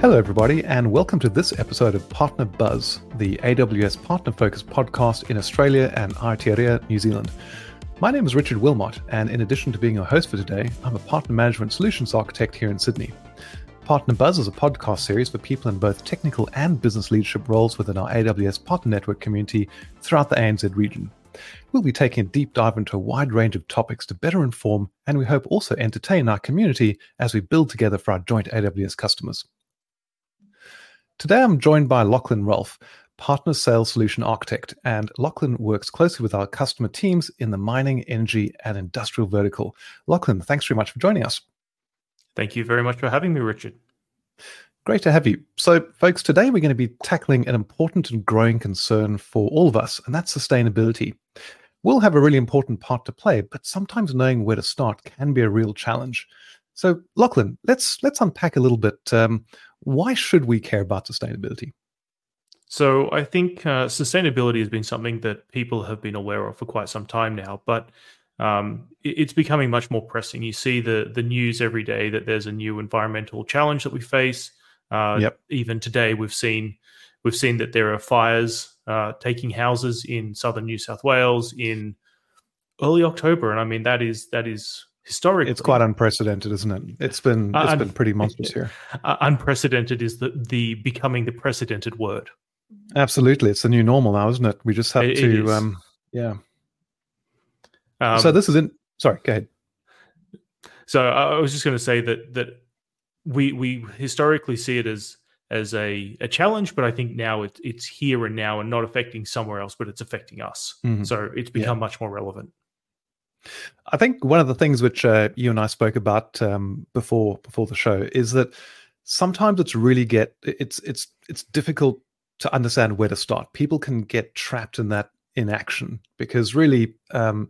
Hello, everybody, and welcome to this episode of Partner Buzz, the AWS partner focused podcast in Australia and Aotearoa, New Zealand. My name is Richard Wilmot, and in addition to being your host for today, I'm a partner management solutions architect here in Sydney. Partner Buzz is a podcast series for people in both technical and business leadership roles within our AWS partner network community throughout the ANZ region. We'll be taking a deep dive into a wide range of topics to better inform and we hope also entertain our community as we build together for our joint AWS customers. Today I'm joined by Lachlan Ralph, Partner Sales Solution Architect, and Lachlan works closely with our customer teams in the mining, energy, and industrial vertical. Lachlan, thanks very much for joining us. Thank you very much for having me, Richard. Great to have you. So, folks, today we're going to be tackling an important and growing concern for all of us, and that's sustainability. We'll have a really important part to play, but sometimes knowing where to start can be a real challenge. So, Lachlan, let's let's unpack a little bit. Um, why should we care about sustainability? So I think uh, sustainability has been something that people have been aware of for quite some time now, but um, it's becoming much more pressing. You see the the news every day that there's a new environmental challenge that we face. Uh, yep. Even today, we've seen we've seen that there are fires uh, taking houses in southern New South Wales in early October, and I mean that is that is historically. It's quite unprecedented isn't it? It's been it's uh, been pretty monstrous here. Uh, unprecedented is the the becoming the precedented word. Absolutely. It's the new normal now isn't it? We just have it, to it um yeah. Um, so this is in sorry go ahead. So i was just going to say that that we we historically see it as as a, a challenge, but I think now it, it's here and now and not affecting somewhere else, but it's affecting us. Mm-hmm. So it's become yeah. much more relevant. I think one of the things which uh, you and I spoke about um, before before the show is that sometimes it's really get it's it's it's difficult to understand where to start. People can get trapped in that inaction because really um,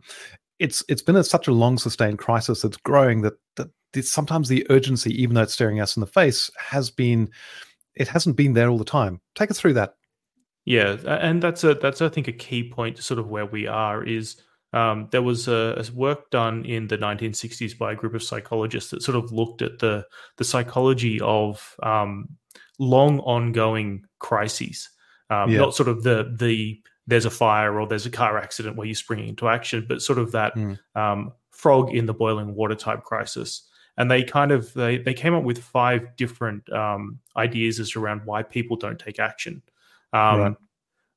it's it's been a, such a long sustained crisis that's growing that that sometimes the urgency, even though it's staring us in the face, has been it hasn't been there all the time. Take us through that. Yeah, and that's a that's I think a key point to sort of where we are is um, there was a, a, work done in the 1960s by a group of psychologists that sort of looked at the the psychology of um, long ongoing crises, um, yeah. not sort of the the there's a fire or there's a car accident where you spring into action, but sort of that mm. frog in the boiling water type crisis. And they kind of they they came up with five different um, ideas as to around why people don't take action. Um, right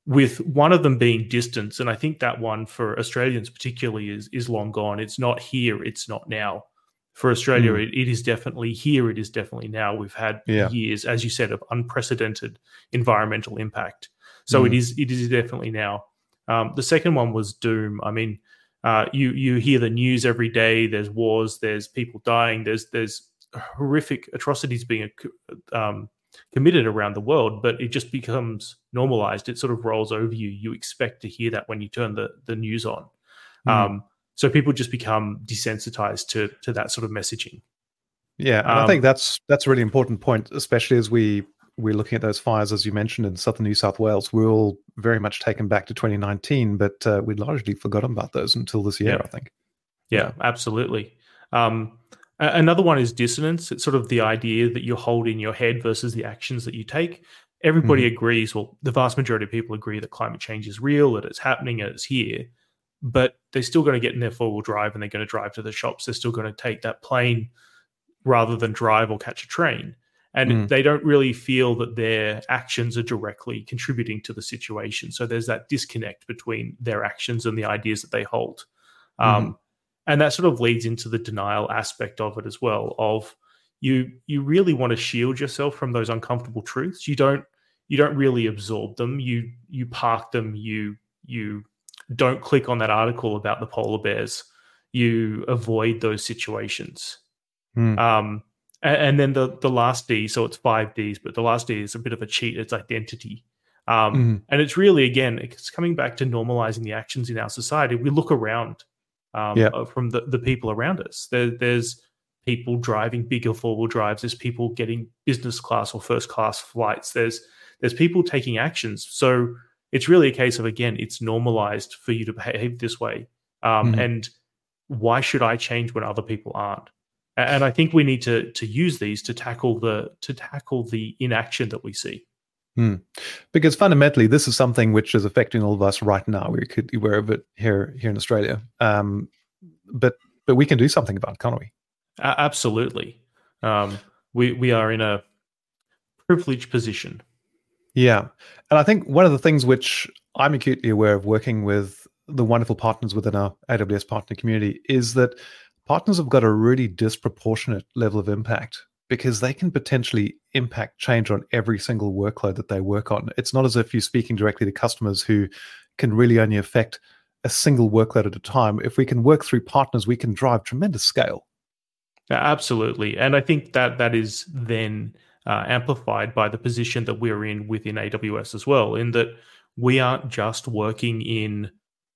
with one of them being distance and i think that one for australians particularly is is long gone it's not here it's not now for australia mm. it, it is definitely here it is definitely now we've had yeah. years as you said of unprecedented environmental impact so mm. it is it is definitely now um, the second one was doom i mean uh, you you hear the news every day there's wars there's people dying there's there's horrific atrocities being um, committed around the world, but it just becomes normalized. It sort of rolls over you. You expect to hear that when you turn the the news on. Mm. Um, so people just become desensitized to to that sort of messaging. Yeah, um, I think that's that's a really important point, especially as we we're looking at those fires as you mentioned in southern New South Wales. We're all very much taken back to 2019, but uh, we'd largely forgotten about those until this year. Yeah. I think. Yeah, yeah. absolutely. Um, Another one is dissonance. It's sort of the idea that you hold in your head versus the actions that you take. Everybody mm. agrees, well, the vast majority of people agree that climate change is real, that it's happening, and it's here. But they're still going to get in their four wheel drive and they're going to drive to the shops. They're still going to take that plane rather than drive or catch a train. And mm. they don't really feel that their actions are directly contributing to the situation. So there's that disconnect between their actions and the ideas that they hold. Mm. And that sort of leads into the denial aspect of it as well of you you really want to shield yourself from those uncomfortable truths. You don't you don't really absorb them. You you park them. You you don't click on that article about the polar bears. You avoid those situations. Mm. um and, and, then the the last d so it's five d's but the last d is a bit of a cheat it's identity. Um mm. and it's really again it's coming back to normalizing the actions in our society. We look around um, yeah. Uh, from the, the people around us. There, there's people driving bigger four wheel drives. There's people getting business class or first class flights. There's there's people taking actions. So it's really a case of again, it's normalized for you to behave this way. Um, mm-hmm. And why should I change when other people aren't? And I think we need to to use these to tackle the to tackle the inaction that we see. Hmm. Because fundamentally, this is something which is affecting all of us right now. We could be aware of it here here in Australia, um, but but we can do something about it, can't we? Uh, absolutely. Um, we we are in a privileged position. Yeah, and I think one of the things which I'm acutely aware of working with the wonderful partners within our AWS partner community is that partners have got a really disproportionate level of impact because they can potentially impact change on every single workload that they work on. It's not as if you're speaking directly to customers who can really only affect a single workload at a time. If we can work through partners, we can drive tremendous scale. Absolutely. And I think that that is then uh, amplified by the position that we're in within AWS as well, in that we aren't just working in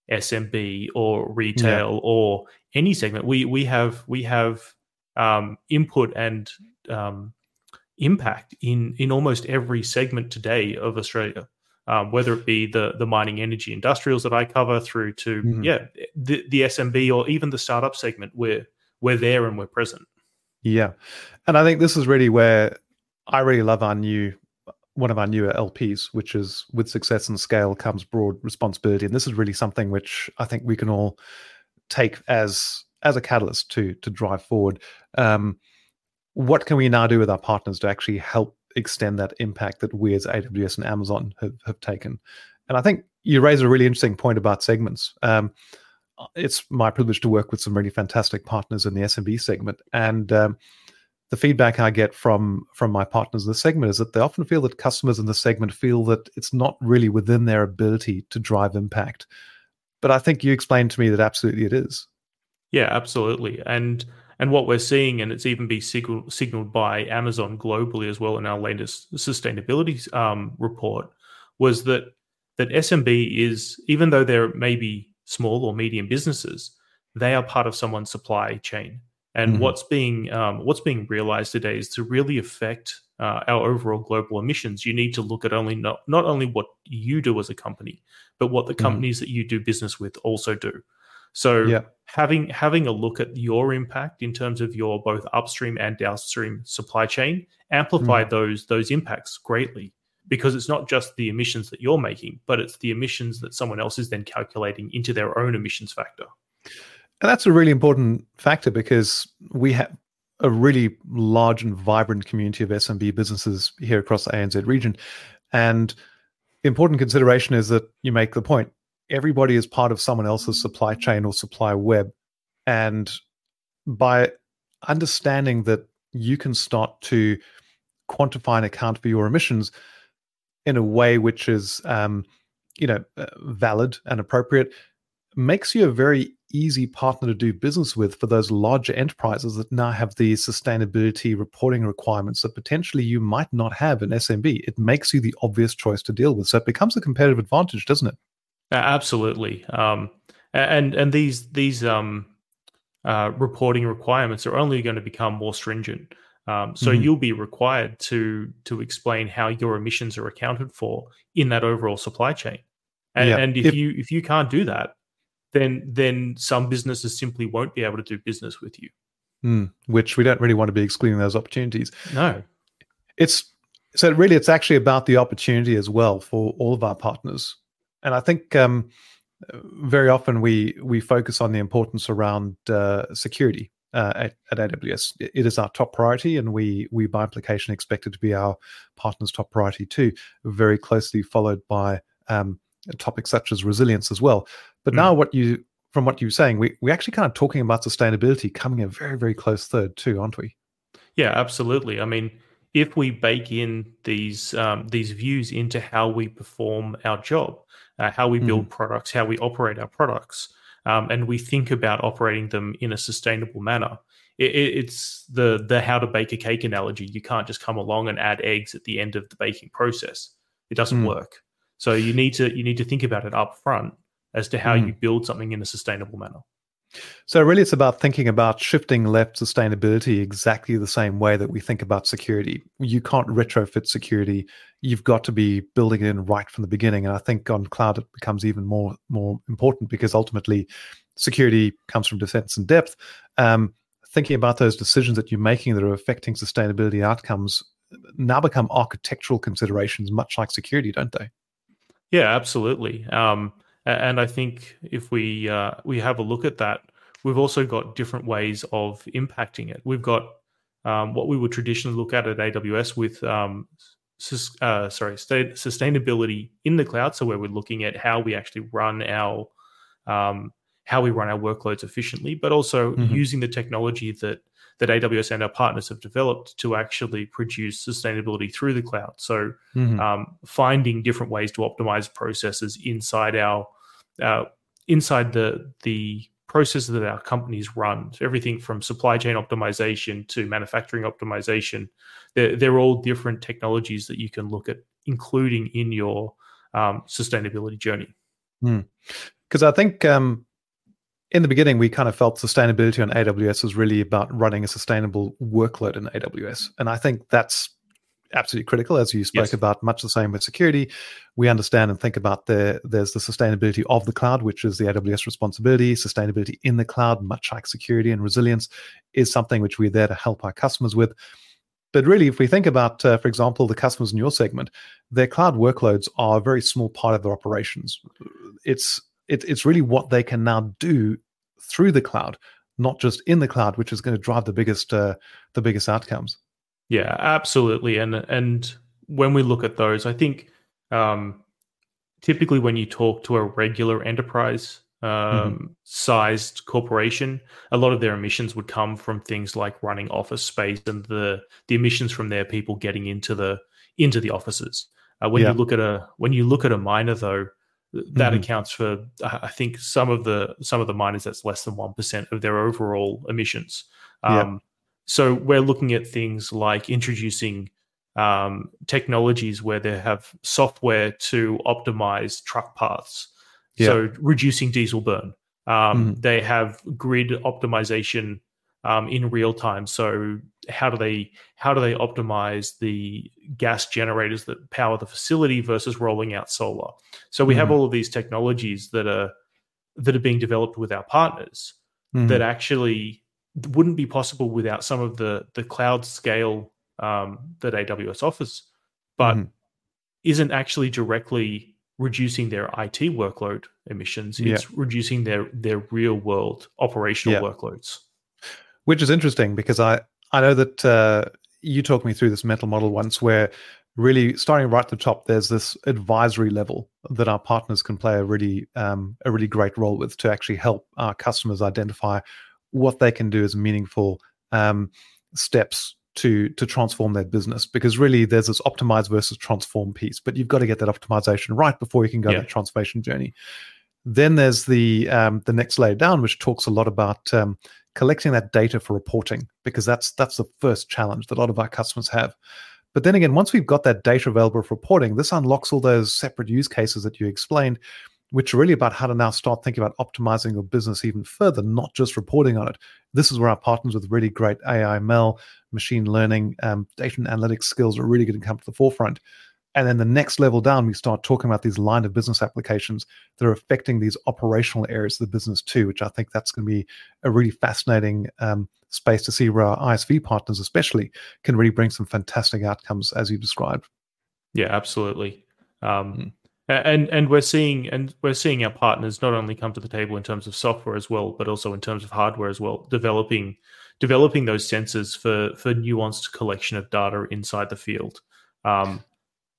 SMB or retail yeah. or any segment. We we have we have um, input and um, impact in in almost every segment today of Australia. Um, whether it be the the mining, energy, industrials that I cover, through to mm-hmm. yeah the the SMB or even the startup segment, we're we're there and we're present. Yeah, and I think this is really where I really love our new one of our newer LPs, which is with success and scale comes broad responsibility, and this is really something which I think we can all take as as a catalyst to to drive forward. Um, what can we now do with our partners to actually help extend that impact that we as AWS and Amazon have, have taken? And I think you raise a really interesting point about segments. Um, it's my privilege to work with some really fantastic partners in the SMB segment, and um, the feedback I get from from my partners in the segment is that they often feel that customers in the segment feel that it's not really within their ability to drive impact. But I think you explained to me that absolutely it is. Yeah, absolutely, and and what we're seeing, and it's even been signal, signaled by Amazon globally as well in our latest sustainability um, report, was that that SMB is even though they're maybe small or medium businesses, they are part of someone's supply chain. And mm-hmm. what's being um, what's being realized today is to really affect uh, our overall global emissions. You need to look at only not not only what you do as a company, but what the mm-hmm. companies mm-hmm. that you do business with also do. So yeah. having having a look at your impact in terms of your both upstream and downstream supply chain amplify mm. those those impacts greatly because it's not just the emissions that you're making, but it's the emissions that someone else is then calculating into their own emissions factor. And that's a really important factor because we have a really large and vibrant community of SMB businesses here across the ANZ region. And the important consideration is that you make the point everybody is part of someone else's supply chain or supply web. And by understanding that you can start to quantify and account for your emissions in a way which is, um, you know, uh, valid and appropriate, makes you a very easy partner to do business with for those larger enterprises that now have the sustainability reporting requirements that potentially you might not have in SMB. It makes you the obvious choice to deal with. So it becomes a competitive advantage, doesn't it? Absolutely. Um, and and these these um, uh, reporting requirements are only going to become more stringent. Um, so mm-hmm. you'll be required to to explain how your emissions are accounted for in that overall supply chain. And, yeah. and if, if, you if you can't do that, then then some businesses simply won't be able to do business with you. Mm, which we don't really want to be excluding those opportunities. No, it's so really it's actually about the opportunity as well for all of our partners and I think um, very often we we focus on the importance around uh, security uh, at, at, AWS. It is our top priority, and we we by implication expect it to be our partners' top priority too. Very closely followed by um, topics such as resilience as well. But mm. now, what you from what you're saying, we we actually kind of talking about sustainability coming a very very close third too, aren't we? Yeah, absolutely. I mean, if we bake in these um, these views into how we perform our job, uh, how we build mm. products, how we operate our products, um, and we think about operating them in a sustainable manner. It, it's the the how to bake a cake analogy. You can't just come along and add eggs at the end of the baking process. It doesn't mm. work. So you need to you need to think about it up front as to how mm. you build something in a sustainable manner. So, really, it's about thinking about shifting left sustainability exactly the same way that we think about security. You can't retrofit security. You've got to be building it in right from the beginning. And I think on cloud, it becomes even more, more important because ultimately, security comes from defense and depth. Um, thinking about those decisions that you're making that are affecting sustainability outcomes now become architectural considerations, much like security, don't they? Yeah, absolutely. Um, and I think if we uh, we have a look at that, we've also got different ways of impacting it. We've got um, what we would traditionally look at at AWS with um, uh, sorry sustainability in the cloud. So where we're looking at how we actually run our um, how we run our workloads efficiently, but also mm-hmm. using the technology that that AWS and our partners have developed to actually produce sustainability through the cloud. So, mm-hmm. um, finding different ways to optimize processes inside our uh, inside the the processes that our companies run. So everything from supply chain optimization to manufacturing optimization, they're, they're all different technologies that you can look at, including in your um, sustainability journey. Because mm. I think um, in the beginning, we kind of felt sustainability on AWS was really about running a sustainable workload in AWS. And I think that's absolutely critical, as you spoke yes. about, much the same with security. We understand and think about the there's the sustainability of the cloud, which is the AWS responsibility. Sustainability in the cloud, much like security and resilience, is something which we're there to help our customers with. But really, if we think about, uh, for example, the customers in your segment, their cloud workloads are a very small part of their operations. It's it, it's really what they can now do through the cloud, not just in the cloud, which is going to drive the biggest uh, the biggest outcomes. Yeah, absolutely. And and when we look at those, I think um, typically when you talk to a regular enterprise um, mm-hmm. sized corporation, a lot of their emissions would come from things like running office space and the the emissions from their people getting into the into the offices. Uh, when yeah. you look at a when you look at a miner though, that mm-hmm. accounts for I think some of the some of the miners that's less than one percent of their overall emissions. Um, So we're looking at things like introducing um, technologies where they have software to optimize truck paths, so reducing diesel burn. Um, mm-hmm. They have grid optimization um, in real time. So how do they how do they optimize the gas generators that power the facility versus rolling out solar? So we mm have mm-hmm. all of these technologies that are that are being developed with our partners mm that actually wouldn't be possible without some of the the cloud scale um, that AWS offers, but mm isn't actually directly reducing their IT workload emissions. It's yeah. reducing their their real world operational yeah. workloads which is interesting because I I know that uh, you talked me through this mental model once where really starting right at the top there's this advisory level that our partners can play a really um, a really great role with to actually help our customers identify what they can do as meaningful um, steps to to transform their business because really there's this optimize versus transform piece but you've got to get that optimization right before you can go yeah. the transformation journey then there's the um, the next layer down which talks a lot about um, collecting that data for reporting because that's that's the first challenge that a lot of our customers have. But then again, once we've got that data available for reporting, this unlocks all those separate use cases that you explained, which are really about how to now start thinking about optimizing your business even further, not just reporting on it. This is where our partners with really great AI, ML, machine learning, um, data and analytics skills are really going to come to the forefront. And then the next level down, we start talking about these line of business applications that are affecting these operational areas of the business too, which I think that's going to be a really fascinating um, space to see where our ISV partners, especially, can really bring some fantastic outcomes as you described. Yeah, absolutely. Um, mm. And and we're seeing and we're seeing our partners not only come to the table in terms of software as well, but also in terms of hardware as well, developing developing those sensors for for nuanced collection of data inside the field. Um,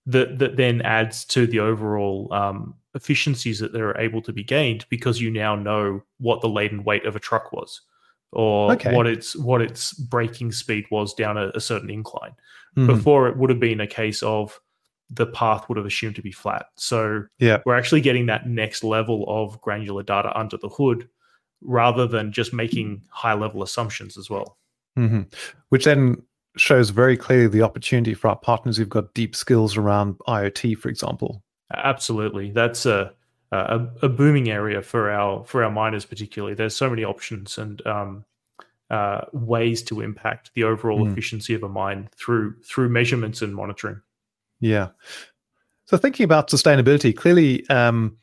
that that then adds to the overall um, efficiencies that are able to be gained because you now know what the laden weight of a truck was or okay. what its what its braking speed was down a, a certain incline. Mm-hmm. Before it would have been a case of the path would have assumed to be flat. So yeah. we're actually getting that next level of granular data under the hood rather than just making high level assumptions as well. Mm-hmm. Which then shows very clearly the opportunity for our partners who've got deep skills around IoT, for example. Absolutely, that's a a, a booming area for our for our miners, particularly. There's so many options and um, uh, ways to impact the overall mm. efficiency of a mine through through measurements and monitoring. Yeah. So thinking about sustainability, clearly, um,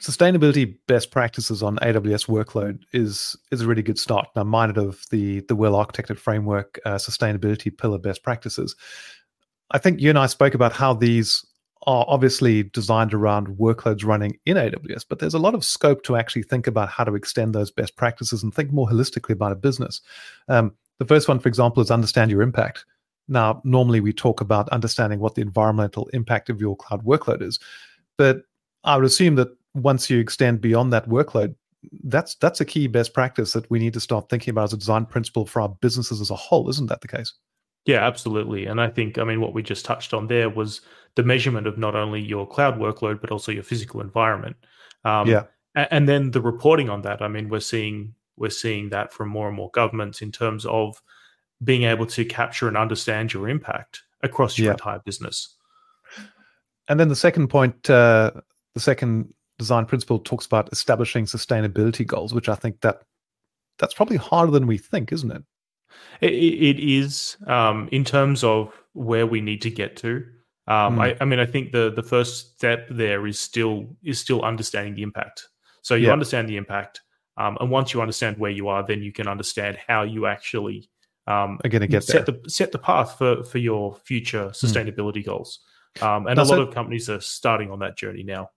sustainability best practices on AWS workload is is a really good start. Now, minded of the the well architected framework, uh, sustainability pillar best practices. I think you and I spoke about how these are obviously designed around workloads running in AWS, but there's a lot of scope to actually think about how to extend those best practices and think more holistically about a business. Um, the first one, for example, is understand your impact. Now, normally we talk about understanding what the environmental impact of your cloud workload is, but I would assume that once you extend beyond that workload, that's that's a key best practice that we need to start thinking about as a design principle for our businesses as a whole. Isn't that the case? Yeah, absolutely. And I think, I mean, what we just touched on there was the measurement of not only your cloud workload but also your physical environment. Um, yeah, and then the reporting on that. I mean, we're seeing we're seeing that from more and more governments in terms of being able to capture and understand your impact across your yeah. entire business. And then the second point, uh, the second design principle talks about establishing sustainability goals, which I think that that's probably harder than we think, isn't it? it, it is um, in terms of where we need to get to. Um, mm. I, I, mean, I think the the first step there is still is still understanding the impact. So you yeah. understand the impact, um, and once you understand where you are, then you can understand how you actually um, are going to get set there. the set the path for for your future hmm. sustainability mm. goals. Um, and That's a lot it. of companies are starting on that journey now.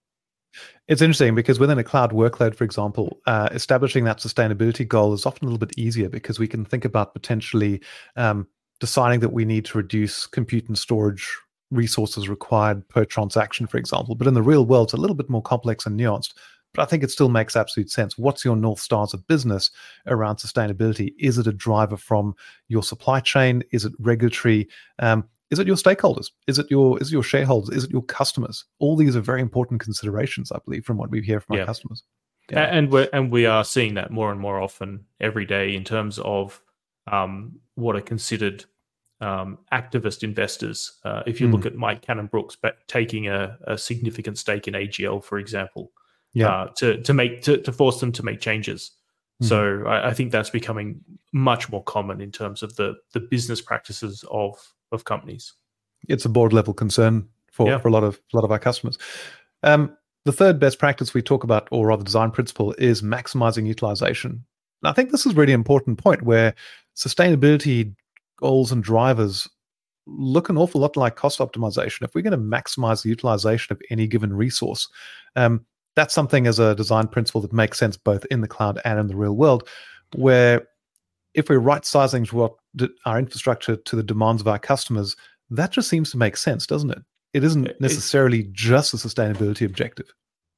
It's interesting because within a cloud workload, for example, uh, establishing that sustainability goal is often a little bit easier because we can think about potentially um, deciding that we need to reduce compute and storage resources required per transaction, for example. But in the real world, it's a little bit more complex and nuanced. But I think it still makes absolute sense. What's your North Stars of business around sustainability? Is it a driver from your supply chain? Is it regulatory? Um, is it your stakeholders? Is it your is it your shareholders? Is it your customers? All these are very important considerations, I believe, from what we hear from yeah. our customers. Yeah. And we and we are seeing that more and more often every day in terms of um, what are considered um, activist investors. Uh, if you mm. look at Mike Cannon-Brookes taking a, a, significant stake in AGL, for example, yeah. Uh, to to make to, to force them to make changes. Mm. So I, I, think that's becoming much more common in terms of the the business practices of of companies. It's a board level concern for, yeah. for a lot of a lot of our customers. Um, the third best practice we talk about, or rather design principle, is maximizing utilization. And I think this is a really important point where sustainability goals and drivers look an awful lot like cost optimization. If we're going to maximize the utilization of any given resource, um, that's something as a design principle that makes sense both in the cloud and in the real world. Where if we're right sizing our infrastructure to the demands of our customers, that just seems to make sense, doesn't it? It isn't necessarily it, just a sustainability objective.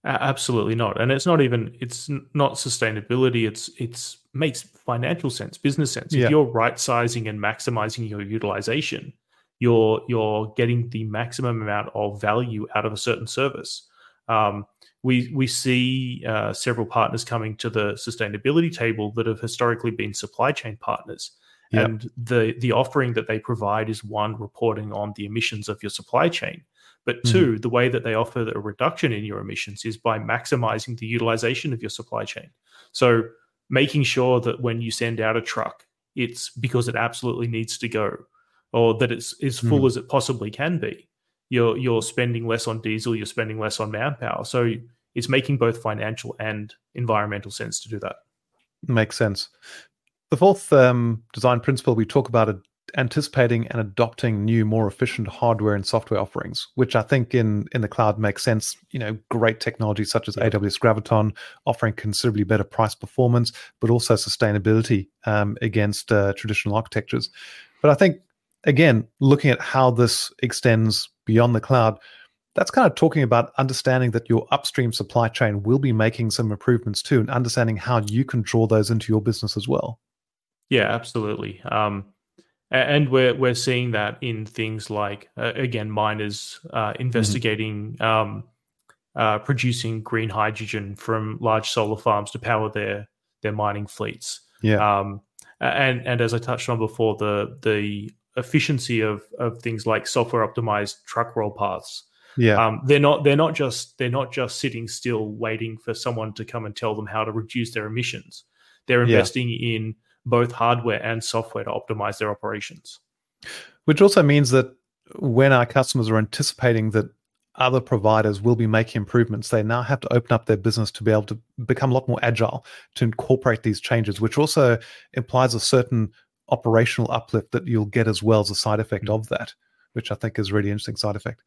Absolutely not, and it's not even it's not sustainability. It's it's makes financial sense, business sense. Yeah. If you're right sizing and maximizing your utilization, you're you're getting the maximum amount of value out of a certain service. Um, we we see uh, several partners coming to the sustainability table that have historically been supply chain partners. Yep. And the the offering that they provide is one reporting on the emissions of your supply chain, but mm-hmm. 2 mm-hmm. the way that they offer a reduction in your emissions is by maximizing the utilization of your supply chain. So making sure that when you send out a truck, it's because it absolutely needs to go, or that it's as full mm. as it possibly can be. You're you're spending less on diesel, you're spending less on manpower. So it's making both financial and environmental sense to do that. Makes sense. The fourth um, design principle we talk about it anticipating and adopting new, more efficient hardware and software offerings, which I think in in the cloud makes sense. You know, great technology such as AWS Graviton offering considerably better price performance, but also sustainability um, against uh, traditional architectures. But I think again, looking at how this extends beyond the cloud, that's kind of talking about understanding that your upstream supply chain will be making some improvements too, and understanding how you can draw those into your business as well. Yeah, absolutely. Um, and we're we're seeing that in things like uh, again miners uh, mm-hmm. investigating mm-hmm. um, uh, producing green hydrogen from large solar farms to power their their mining fleets. Yeah. Um, and and as I touched on before, the the efficiency of of things like software optimized truck roll paths yeah. Um, they're not they're not just they're not just sitting still waiting for someone to come and tell them how to reduce their emissions. They're investing yeah. in both hardware and software to optimize their operations. Which also means that when our customers are anticipating that other providers will be making improvements. They now have to open up their business to be able to become a lot more agile to incorporate these changes, which also implies a certain operational uplift that you'll get as well as a side effect mm-hmm. of that, which I think is really interesting side effect.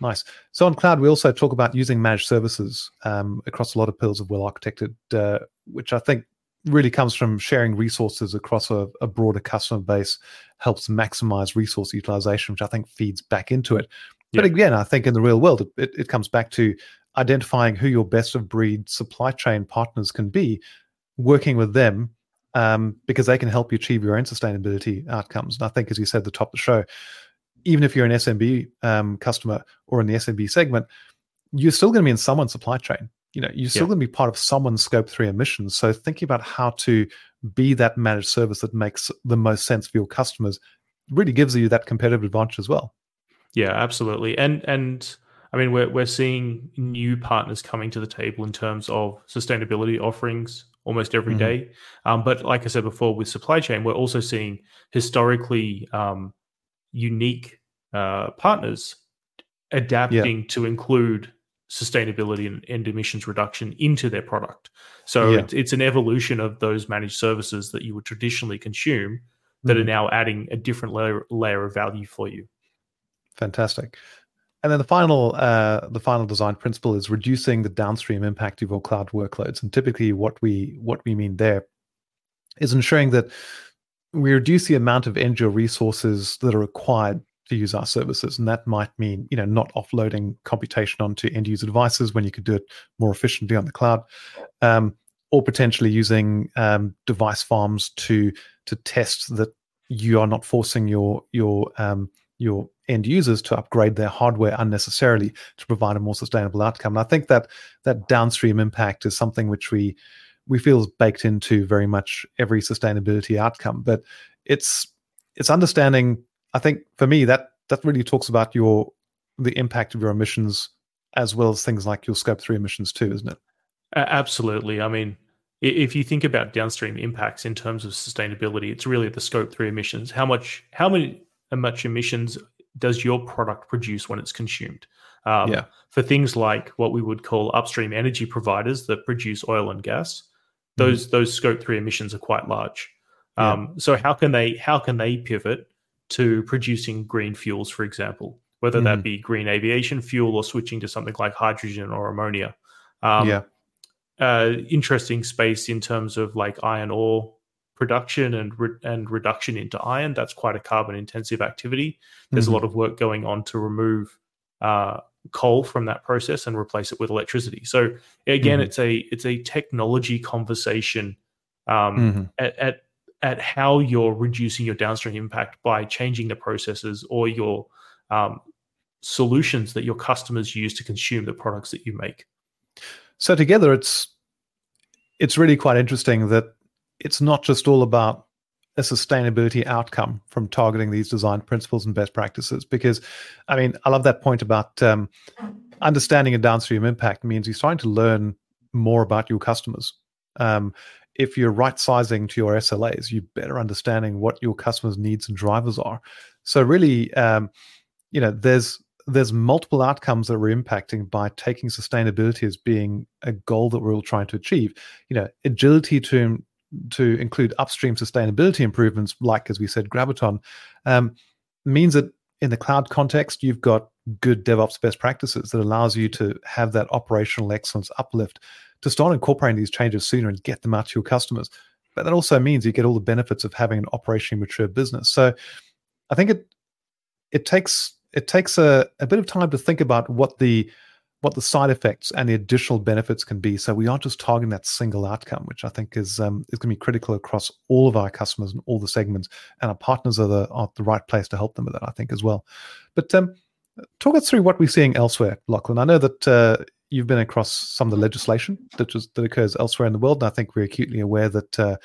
Nice. So on cloud, we also talk about using managed services um, across a lot of pillars of well architected, uh, which I think really comes from sharing resources across a, a, broader customer base, helps maximize resource utilization, which I think feeds back into it. But again, I think in the real world, it, it comes back to identifying who your best of breed supply chain partners can be, working with them um, because they can help you achieve your own sustainability outcomes. And I think, as you said at the top of the show, even if you're an SMB um, customer or in the SMB segment, you're still going to be in someone's supply chain. You know, you're still yeah. going to be part of someone's scope three emissions. So thinking about how to be that managed service that makes the most sense for your customers really gives you that competitive advantage as well. Yeah, absolutely. And and I mean we're we're seeing new partners coming to the table in terms of sustainability offerings almost every mm-hmm. day. Um, but like I said before, with supply chain, we're also seeing historically um, unique uh, partners adapting yeah. to include sustainability and, and, emissions reduction into their product. So yeah. it's, it's an evolution of those managed services that you would traditionally consume that mm-hmm. are now adding a different layer, layer of value for you. Fantastic. And then the final, uh, the final design principle is reducing the downstream impact of your cloud workloads. And typically, what we what we mean there is ensuring that we reduce the amount of end resources that are required to use our services. And that might mean, you know, not offloading computation onto end user devices when you could do it more efficiently on the cloud. Um, or potentially using um, device farms to to test that you are not forcing your your um, your end users to upgrade their hardware unnecessarily to provide a more sustainable outcome. And I think that that downstream impact is something which we we feel is baked into very much every sustainability outcome. But it's it's understanding. I think for me that that really talks about your the impact of your emissions as well as things like your scope three emissions too, isn't it? Absolutely. I mean, if you think about downstream impacts in terms of sustainability, it's really the scope three emissions. How much how many how much emissions does your product produce when it's consumed? Um, yeah. For things like what we would call upstream energy providers that produce oil and gas, those mm. those scope three emissions are quite large. Yeah. Um, so how can they how can they pivot to producing green fuels, for example, whether mm. that be green aviation fuel or switching to something like hydrogen or ammonia? Um, yeah. Uh, interesting space in terms of like iron ore production and re- and reduction into iron. That's quite a carbon intensive activity. There's mm-hmm. a lot of work going on to remove uh, coal from that process and replace it with electricity. So again, mm-hmm. it's a it's a technology conversation um, mm-hmm. at, at at how you're reducing your downstream impact by changing the processes or your um, solutions that your customers use to consume the products that you make. So together, it's it's really quite interesting that it's not just all about a sustainability outcome from targeting these design principles and best practices. Because, I mean, I love that point about um, understanding a downstream impact means you're starting to learn more about your customers. Um, if you're right sizing to your SLAs, you're better understanding what your customers' needs and drivers are. So, really, um, you know, there's there's multiple outcomes that we're impacting by taking sustainability as being a goal that we're all trying to achieve. You know, agility to to include upstream sustainability improvements, like as we said, Graviton, um, means that in the cloud context, you've got good DevOps best practices that allows you to have that operational excellence uplift to start incorporating these changes sooner and get them out to your customers. But that also means you get all the benefits of having an operationally mature business. So I think it it takes it takes a, a bit of time to think about what the what the side effects and the additional benefits can be. So we aren't just targeting that single outcome, which I think is um, is going to be critical across all of our customers and all the segments. And our partners are the are the right place to help them with that, I think, as well. But um, talk us through what we're seeing elsewhere, Lachlan. I know that uh, you've been across some of the legislation that just that occurs elsewhere in the world, and I think we're acutely aware that uh,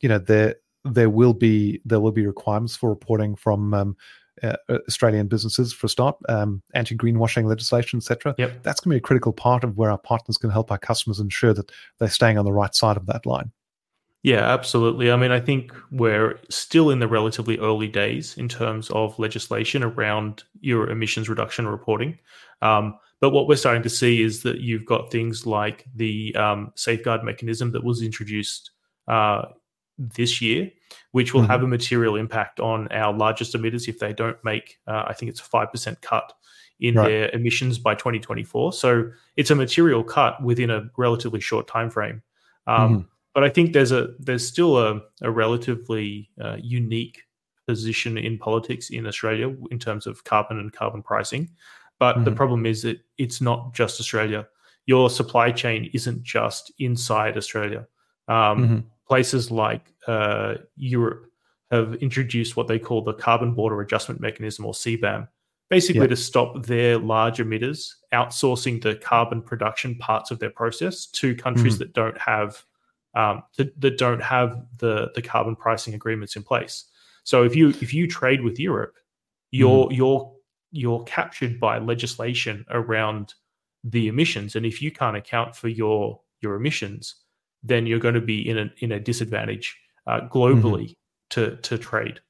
you know there there will be there will be requirements for reporting from um, uh, Australian businesses for a start, um, anti greenwashing legislation, etc. Yep. That's going to be a critical part of where our partners can help our customers ensure that they're staying on the right side of that line. Yeah, absolutely. I mean, I think we're still in the relatively early days in terms of legislation around your emissions reduction reporting. Um, but what we're starting to see is that you've got things like the um, safeguard mechanism that was introduced uh, this year, which will mm-hmm. have a material impact on our largest emitters if they don't make, uh, I think it's a 5% cut in right. their emissions by 2024. So it's a material cut within a relatively short time frame. Um, mm-hmm. But I think there's a there's still a, a relatively uh, unique position in politics in Australia in terms of carbon and carbon pricing. But mm-hmm. the problem is that it's not just Australia. Your supply chain isn't just inside Australia. Um, mm-hmm. Places like uh, Europe have introduced what they call the Carbon Border Adjustment Mechanism or CBAM, basically to stop their large emitters outsourcing the carbon production parts of their process to countries mm-hmm. that don't have um, that, that don't have the the carbon pricing agreements in place. So if you if you trade with Europe, you're mm-hmm. you're you're captured by legislation around the emissions, and if you can't account for your your emissions, then you're going to be in a in a disadvantage uh, globally mm-hmm. to to trade.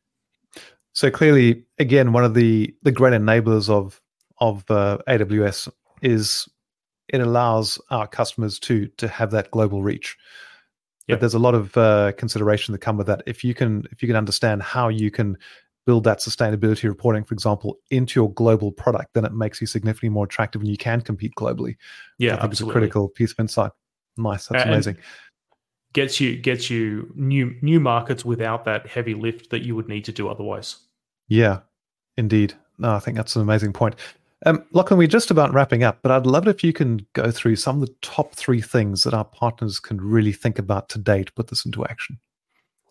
So clearly, again, one of the the great enablers of of uh, AWS is it allows our customers to to have that global reach. Yep. But there's a lot of uh, consideration that come with that. If you can if you can understand how you can build that sustainability reporting, for example, into your global product, then it makes you significantly more attractive and you can compete globally. Yeah, I think it's a critical piece of insight. Nice, that's and amazing. Gets you gets you new new markets without that heavy lift that you would need to do otherwise. Yeah, indeed. No, I think that's an amazing point. Um, Lachlan, we're just about wrapping up, but I'd love it if you can go through some of the top three things that our partners can really think about today to put this into action.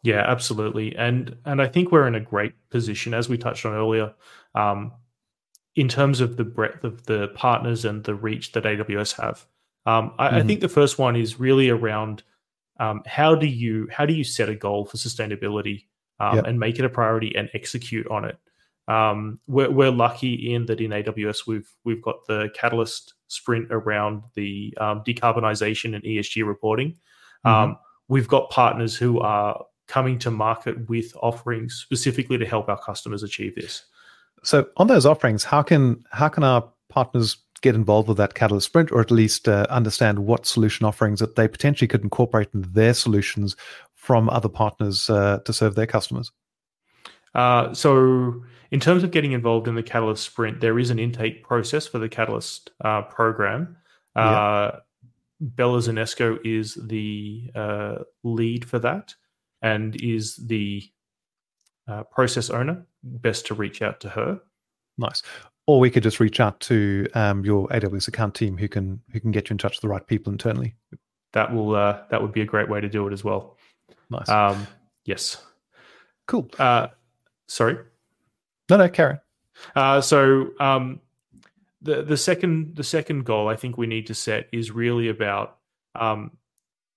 Yeah, absolutely, and and I think we're in a great position as we touched on earlier, um, in terms of the breadth of the partners and the reach that AWS have. Um, I, mm-hmm. I, think the first one is really around um, how do you how do you set a goal for sustainability um, yep. and make it a priority and execute on it. Um, we're, we're, lucky in that in AWS we've we've got the Catalyst sprint around the um, decarbonization and ESG reporting. Mm-hmm. we've got partners who are coming to market with offerings specifically to help our customers achieve this. So on those offerings, how can how can our partners get involved with that Catalyst Sprint, or at least uh, understand what solution offerings that they potentially could incorporate into their solutions from other partners uh, to serve their customers? Uh, so, in terms of getting involved in the Catalyst Sprint, there is an intake process for the Catalyst uh, program. Yeah. Uh, Bella Zanesco is the uh, lead for that and is the uh, process owner, best to reach out to her. Nice. Or we could just reach out to um, your AWS account team who can who can get you in touch with the right people internally. That will uh, that would be a great way to do it as well. Nice. Um, yes. Cool. Uh, sorry. No, no, Karen. Uh, so um, the the second the second goal I think we need to set is really about um,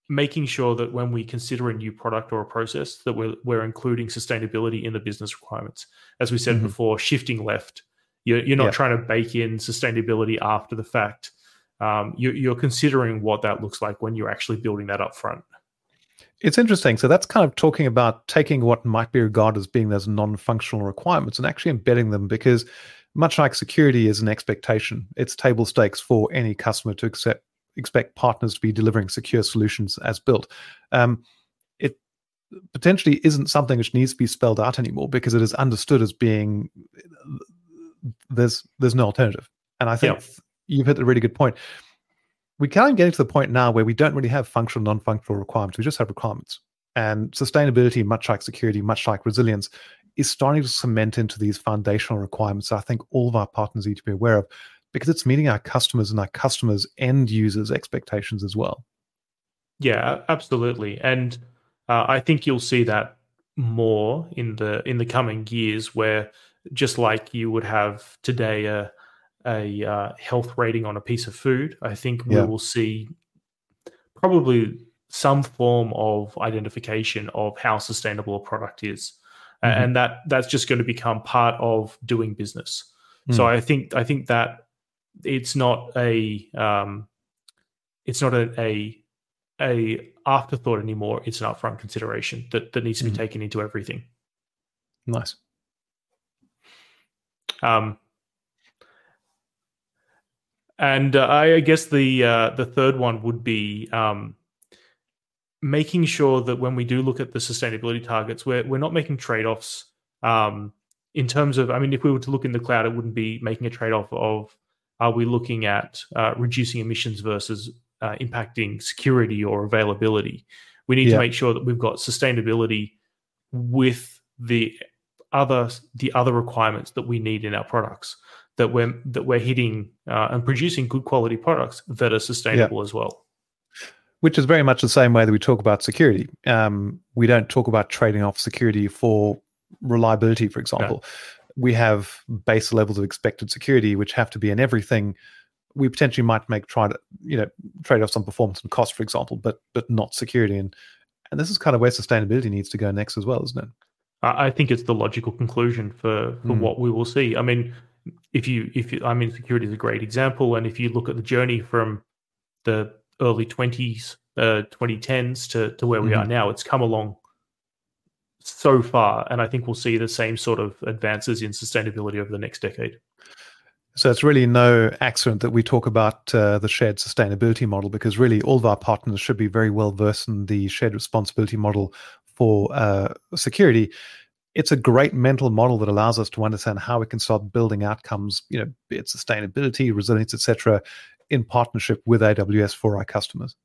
making sure that when we consider a new product or a process that we're, we're including sustainability in the business requirements as we said mm-hmm. before shifting left you're, you're not yeah. trying to bake in sustainability after the fact um, you, you're considering what that looks like when you're actually building that up front it's interesting. So that's kind of talking about taking what might be regarded as being those non-functional requirements and actually embedding them because much like security is an expectation, it's table stakes for any customer to accept expect partners to be delivering secure solutions as built. Um, it potentially isn't something which needs to be spelled out anymore because it is understood as being there's there's no alternative. And I think yeah. you've hit a really good point. We can't get to the point now where we don't really have functional, non-functional requirements. We just have requirements. And sustainability, much like security, much like resilience, is starting to cement into these foundational requirements. I think all of our partners need to be aware of because it's meeting our customers and our customers' end users' expectations as well. Yeah, absolutely, and uh, I think you'll see that more in the in the coming years, where just like you would have today a a uh, health rating on a piece of food, I think we yeah. will see probably some form of identification of how sustainable a product is, mm-hmm. and that that's just going to become part of doing business. Mm. So I think I think that it's not a um, it's not a, a, a afterthought anymore. It's an upfront consideration that that needs to be mm taken into everything. Nice. Um, And uh, I guess the uh, the third one would be um, making sure that when we do look at the sustainability targets, we're we're not making trade offs um, in terms of. I mean, if we were to look in the cloud, it wouldn't be making a trade off of are we looking at uh, reducing emissions versus uh, impacting security or availability. We need yeah. to make sure that we've got sustainability with the other the other requirements that we need in our products that we're that we're hitting uh, and producing good quality products that are sustainable yeah. as well. Which is very much the same way that we talk about security. Um, we don't talk about trading off security for reliability, for example. No. We have base levels of expected security which have to be in everything. We potentially might make try to you know trade offs on performance and cost, for example, but but not security. And and this is kind of where sustainability needs to go next as well, isn't it? I think it's the logical conclusion for for mm. what we will see. I mean, if you if you, I mean security is a great example, and if you look at the journey from the early twenties, uh, 2010s to to where we mm. are mm-hmm. now, it's come along so far, and I think we'll see the same sort of advances in sustainability over the next decade. So it's really no accident that we talk about uh, the shared sustainability model because really all of our partners should be very well versed in the shared responsibility model for uh, security it's a great mental model that allows us to understand how we can start building outcomes, you know, be it sustainability, resilience, etc., in partnership with AWS for our customers.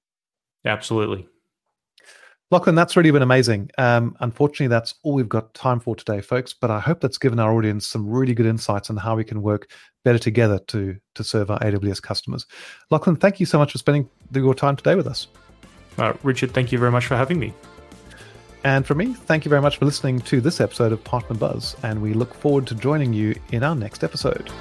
Absolutely. Lachlan, that's really been amazing. Um, unfortunately, that's all we've got time for today, folks. But I hope that's given our audience some really good insights on how we can work better together to to serve our AWS customers. Lachlan, thank you so much for spending your time today with us. Uh, Richard, thank you very much for having me. And for me, thank you very much for listening to this episode of Partner Buzz, and we look forward to joining you in our next episode.